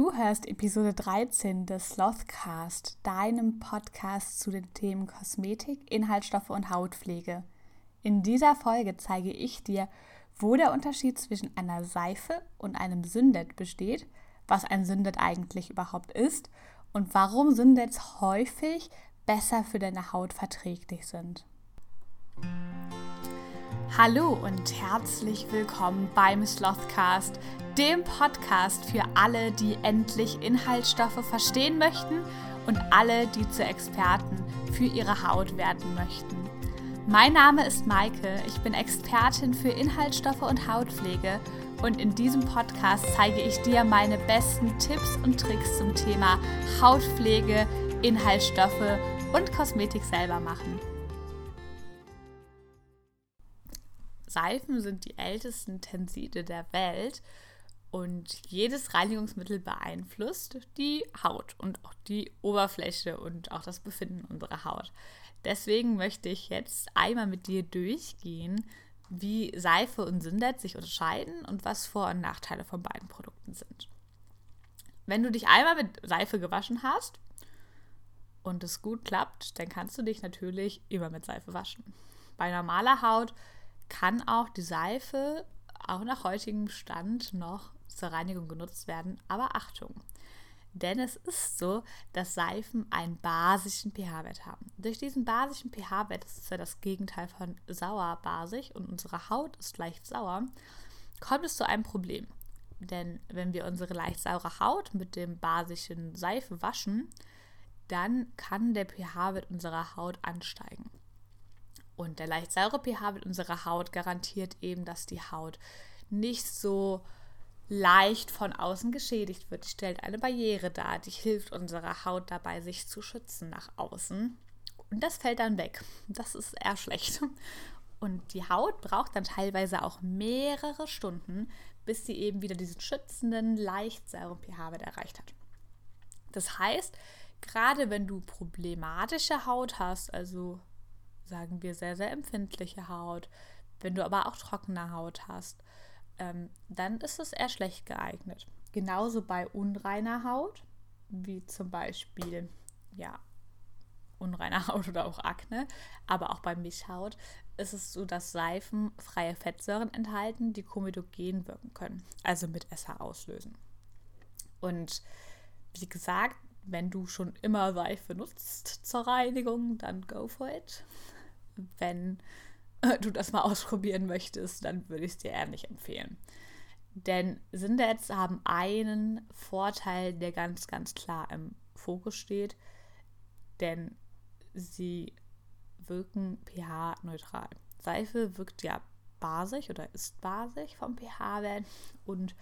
Du hörst Episode 13 des Slothcast, deinem Podcast zu den Themen Kosmetik, Inhaltsstoffe und Hautpflege. In dieser Folge zeige ich dir, wo der Unterschied zwischen einer Seife und einem Syndet besteht, was ein Syndet eigentlich überhaupt ist und warum Syndets häufig besser für deine Haut verträglich sind. Hallo und herzlich willkommen beim Slothcast, dem Podcast für alle, die endlich Inhaltsstoffe verstehen möchten und alle, die zu Experten für ihre Haut werden möchten. Mein Name ist Maike, ich bin Expertin für Inhaltsstoffe und Hautpflege und in diesem Podcast zeige ich dir meine besten Tipps und Tricks zum Thema Hautpflege, Inhaltsstoffe und Kosmetik selber machen. Seifen sind die ältesten Tenside der Welt und jedes Reinigungsmittel beeinflusst die Haut und auch die Oberfläche und auch das Befinden unserer Haut. Deswegen möchte ich jetzt einmal mit dir durchgehen, wie Seife und Syndet sich unterscheiden und was Vor- und Nachteile von beiden Produkten sind. Wenn du dich einmal mit Seife gewaschen hast und es gut klappt, dann kannst du dich natürlich immer mit Seife waschen. Bei normaler Haut kann auch die Seife auch nach heutigem Stand noch zur Reinigung genutzt werden. Aber Achtung, denn es ist so, dass Seifen einen basischen pH-Wert haben. Durch diesen basischen pH-Wert, das ist ja das Gegenteil von sauer-basisch und unsere Haut ist leicht sauer, kommt es zu einem Problem. Denn wenn wir unsere leicht saure Haut mit dem basischen Seife waschen, dann kann der pH-Wert unserer Haut ansteigen. Und der leicht saure pH-Wert unserer Haut garantiert eben, dass die Haut nicht so leicht von außen geschädigt wird. Die stellt eine Barriere dar, die hilft unserer Haut dabei, sich zu schützen nach außen. Und das fällt dann weg. Das ist eher schlecht. Und die Haut braucht dann teilweise auch mehrere Stunden, bis sie eben wieder diesen schützenden, leicht sauren pH-Wert erreicht hat. Das heißt, gerade wenn du problematische Haut hast, also sagen wir, sehr, sehr empfindliche Haut. Wenn du aber auch trockene Haut hast, ähm, dann ist es eher schlecht geeignet. Genauso bei unreiner Haut, wie zum Beispiel, ja, unreiner Haut oder auch Akne, aber auch bei Mischhaut ist es so, dass Seifen freie Fettsäuren enthalten, die komedogen wirken können, also mit Esser auslösen. Und wie gesagt, wenn du schon immer Seife nutzt zur Reinigung, dann go for it wenn du das mal ausprobieren möchtest, dann würde ich es dir eher nicht empfehlen. Denn Sindets haben einen Vorteil, der ganz, ganz klar im Fokus steht, denn sie wirken pH-neutral. Seife wirkt ja basisch oder ist basisch vom pH-Wert und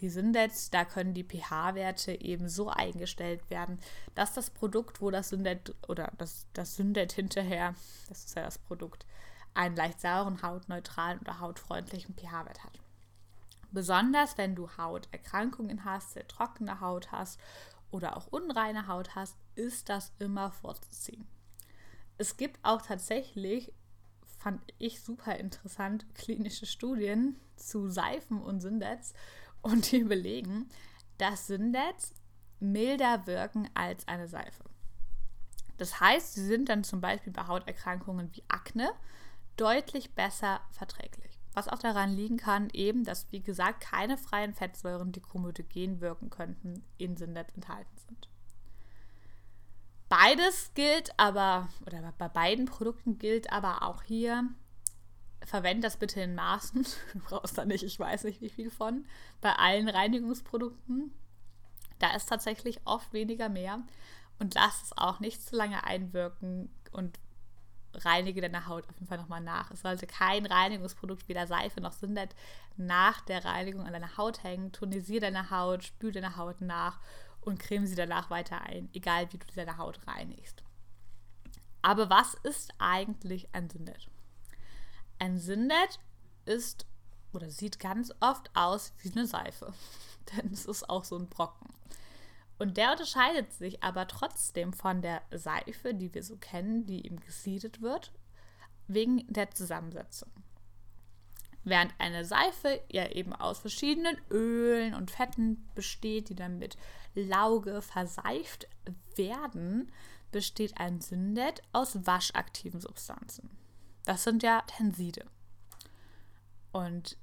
die Syndets, da können die pH-Werte eben so eingestellt werden, dass das Produkt, wo das Syndet oder das, das Syndet hinterher, das ist ja das Produkt, einen leicht sauren, hautneutralen oder hautfreundlichen pH-Wert hat. Besonders wenn du Hauterkrankungen hast, sehr trockene Haut hast oder auch unreine Haut hast, ist das immer vorzuziehen. Es gibt auch tatsächlich, fand ich super interessant, klinische Studien zu Seifen und Syndets und die belegen, dass Syndets milder wirken als eine Seife. Das heißt, sie sind dann zum Beispiel bei Hauterkrankungen wie Akne deutlich besser verträglich. Was auch daran liegen kann, eben, dass, wie gesagt, keine freien Fettsäuren, die chromotogen wirken könnten, in Syndet enthalten sind. Beides gilt aber, oder bei beiden Produkten gilt aber auch hier, verwende das bitte in Maßen. Du brauchst da nicht, ich weiß nicht wie viel von. Bei allen Reinigungsprodukten. Da ist tatsächlich oft weniger mehr. Und lass es auch nicht zu lange einwirken und reinige deine Haut auf jeden Fall nochmal nach. Es sollte kein Reinigungsprodukt, weder Seife noch Sindet, nach der Reinigung an deiner Haut hängen. Tonisiere deine Haut, spül deine Haut nach und creme sie danach weiter ein, egal wie du deine Haut reinigst. Aber was ist eigentlich ein Sindet? Ein Syndet ist oder sieht ganz oft aus wie eine Seife. Denn es ist auch so ein Brocken. Und der unterscheidet sich aber trotzdem von der Seife, die wir so kennen, die ihm gesiedet wird, wegen der Zusammensetzung. Während eine Seife ja eben aus verschiedenen Ölen und Fetten besteht, die dann mit Lauge verseift werden, besteht ein Syndet aus waschaktiven Substanzen. Das sind ja Tenside. Und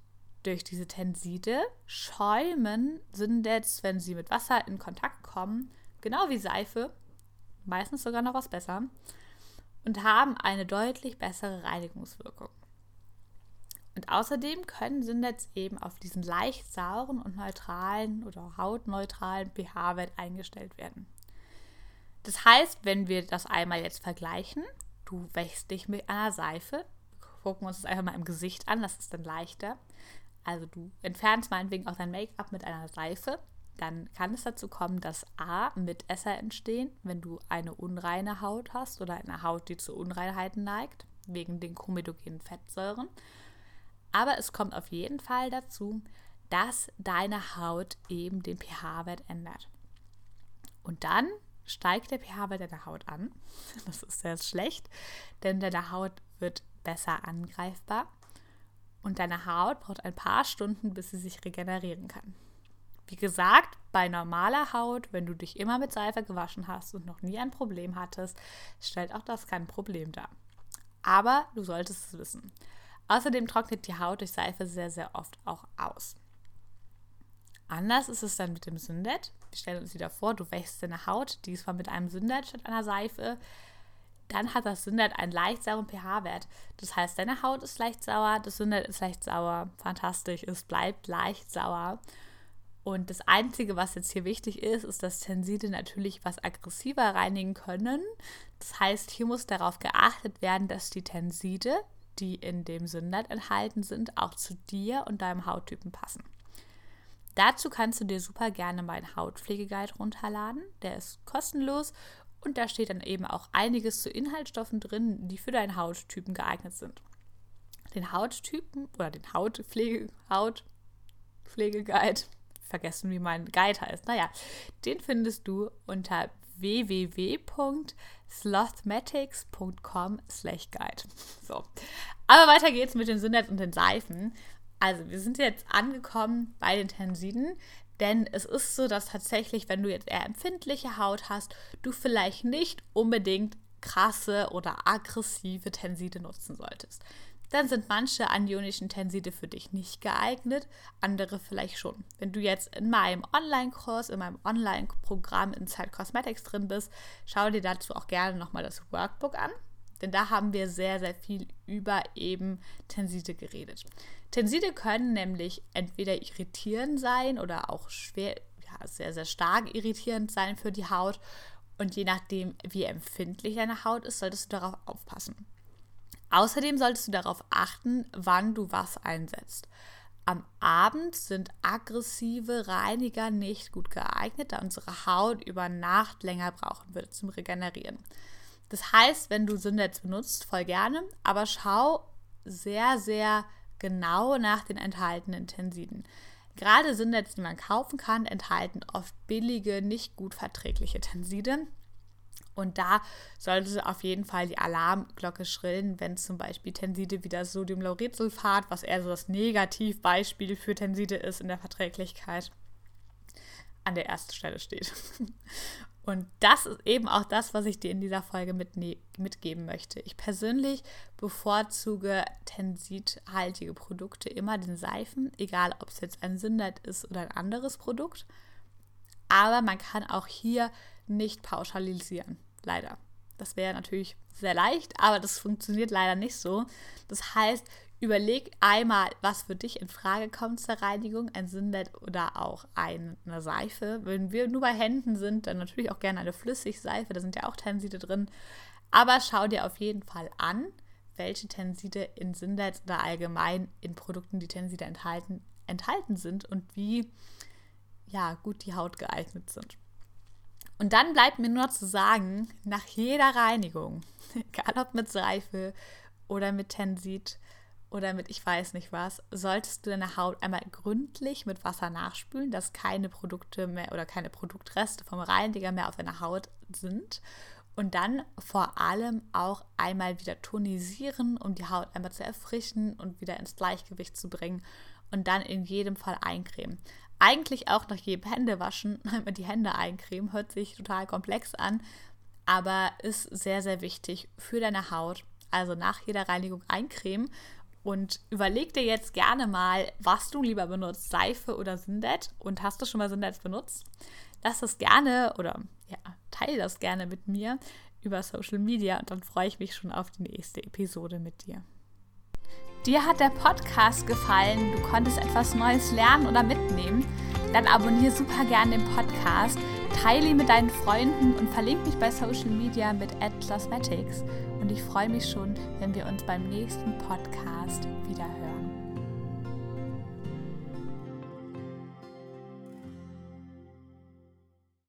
durch diese Tenside schäumen Syndets, wenn sie mit Wasser in Kontakt kommen, genau wie Seife, meistens sogar noch was besser, und haben eine deutlich bessere Reinigungswirkung. Und außerdem können Syndets eben auf diesen leicht sauren und neutralen oder hautneutralen pH-Wert eingestellt werden. Das heißt, wenn wir das einmal jetzt vergleichen, du wächst dich mit einer Seife, gucken wir uns das einfach mal im Gesicht an, das ist dann leichter. Also du entfernst meinetwegen auch dein Make-up mit einer Seife, dann kann es dazu kommen, dass A, Mitesser entstehen, wenn du eine unreine Haut hast oder eine Haut, die zu Unreinheiten neigt, wegen den komedogenen Fettsäuren. Aber es kommt auf jeden Fall dazu, dass deine Haut eben den pH-Wert ändert. Und dann steigt der pH-Wert deiner Haut an. Das ist sehr schlecht, denn deine Haut wird besser angreifbar und deine Haut braucht ein paar Stunden, bis sie sich regenerieren kann. Wie gesagt, bei normaler Haut, wenn du dich immer mit Seife gewaschen hast und noch nie ein Problem hattest, stellt auch das kein Problem dar. Aber du solltest es wissen. Außerdem trocknet die Haut durch Seife sehr, sehr oft auch aus. Anders ist es dann mit dem Syndet. Wir stellen uns wieder vor, du wächst deine Haut, diesmal mit einem Syndet statt einer Seife. Dann hat das Syndet einen leicht sauren pH-Wert. Das heißt, deine Haut ist leicht sauer, das Syndet ist leicht sauer. Fantastisch, es bleibt leicht sauer. Und das Einzige, was jetzt hier wichtig ist, ist, dass Tenside natürlich was aggressiver reinigen können. Das heißt, hier muss darauf geachtet werden, dass die Tenside, die in dem Syndet enthalten sind, auch zu dir und deinem Hauttypen passen. Dazu kannst du dir super gerne meinen Hautpflegeguide runterladen. Der ist kostenlos und da steht dann eben auch einiges zu Inhaltsstoffen drin, die für deinen Hauttypen geeignet sind. Den Hauttypen oder den Hautpflege, Hautpflegeguide, vergessen wie mein Guide heißt. Naja, den findest du unter www.slothmatics.com slash guide. So. Aber weiter geht's mit den Sündern und den Seifen. Also, wir sind jetzt angekommen bei den Tensiden, denn es ist so, dass tatsächlich, wenn du jetzt eher empfindliche Haut hast, du vielleicht nicht unbedingt krasse oder aggressive Tenside nutzen solltest. Dann sind manche anionischen Tenside für dich nicht geeignet, andere vielleicht schon. Wenn du jetzt in meinem Online-Kurs, in meinem Online-Programm Inside Cosmetics drin bist, schau dir dazu auch gerne nochmal das Workbook an. Denn da haben wir sehr, sehr viel über eben Tenside geredet. Tenside können nämlich entweder irritierend sein oder auch schwer, ja, sehr, sehr stark irritierend sein für die Haut. Und je nachdem, wie empfindlich deine Haut ist, solltest du darauf aufpassen. Außerdem solltest du darauf achten, wann du was einsetzt. Am Abend sind aggressive Reiniger nicht gut geeignet, da unsere Haut über Nacht länger brauchen würde zum Regenerieren. Das heißt, wenn du Sündetz benutzt, voll gerne, aber schau sehr, sehr genau nach den enthaltenen Tensiden. Gerade Sündetz, die man kaufen kann, enthalten oft billige, nicht gut verträgliche Tenside. Und da sollte auf jeden Fall die Alarmglocke schrillen, wenn zum Beispiel Tenside wie das Sodiumlauretsulfat, was eher so das Negativbeispiel für Tenside ist in der Verträglichkeit, an der ersten Stelle steht. Und das ist eben auch das, was ich dir in dieser Folge mitgeben möchte. Ich persönlich bevorzuge tensidhaltige Produkte immer den Seifen, egal ob es jetzt ein Sündert ist oder ein anderes Produkt. Aber man kann auch hier nicht pauschalisieren, leider. Das wäre natürlich sehr leicht, aber das funktioniert leider nicht so. Das heißt, Überleg einmal, was für dich in Frage kommt zur Reinigung, ein Sündbett oder auch eine Seife. Wenn wir nur bei Händen sind, dann natürlich auch gerne eine Flüssigseife, da sind ja auch Tenside drin. Aber schau dir auf jeden Fall an, welche Tenside in Sündbett oder allgemein in Produkten, die Tenside enthalten, enthalten sind und wie ja, gut die Haut geeignet sind. Und dann bleibt mir nur zu sagen, nach jeder Reinigung, egal ob mit Seife oder mit Tensid, oder mit ich weiß nicht was, solltest du deine Haut einmal gründlich mit Wasser nachspülen, dass keine Produkte mehr oder keine Produktreste vom Reiniger mehr auf deiner Haut sind. Und dann vor allem auch einmal wieder tonisieren, um die Haut einmal zu erfrischen und wieder ins Gleichgewicht zu bringen. Und dann in jedem Fall eincremen. Eigentlich auch nach jedem Händewaschen einmal die Hände eincremen. Hört sich total komplex an, aber ist sehr, sehr wichtig für deine Haut. Also nach jeder Reinigung eincremen und überleg dir jetzt gerne mal, was du lieber benutzt, Seife oder Sindet. Und hast du schon mal Sindet benutzt? Lass das gerne oder ja, teile das gerne mit mir über Social Media und dann freue ich mich schon auf die nächste Episode mit dir. Dir hat der Podcast gefallen, du konntest etwas Neues lernen oder mitnehmen, dann abonniere super gerne den Podcast, teile ihn mit deinen Freunden und verlinke mich bei Social Media mit Cosmetics. Und ich freue mich schon, wenn wir uns beim nächsten Podcast wieder hören.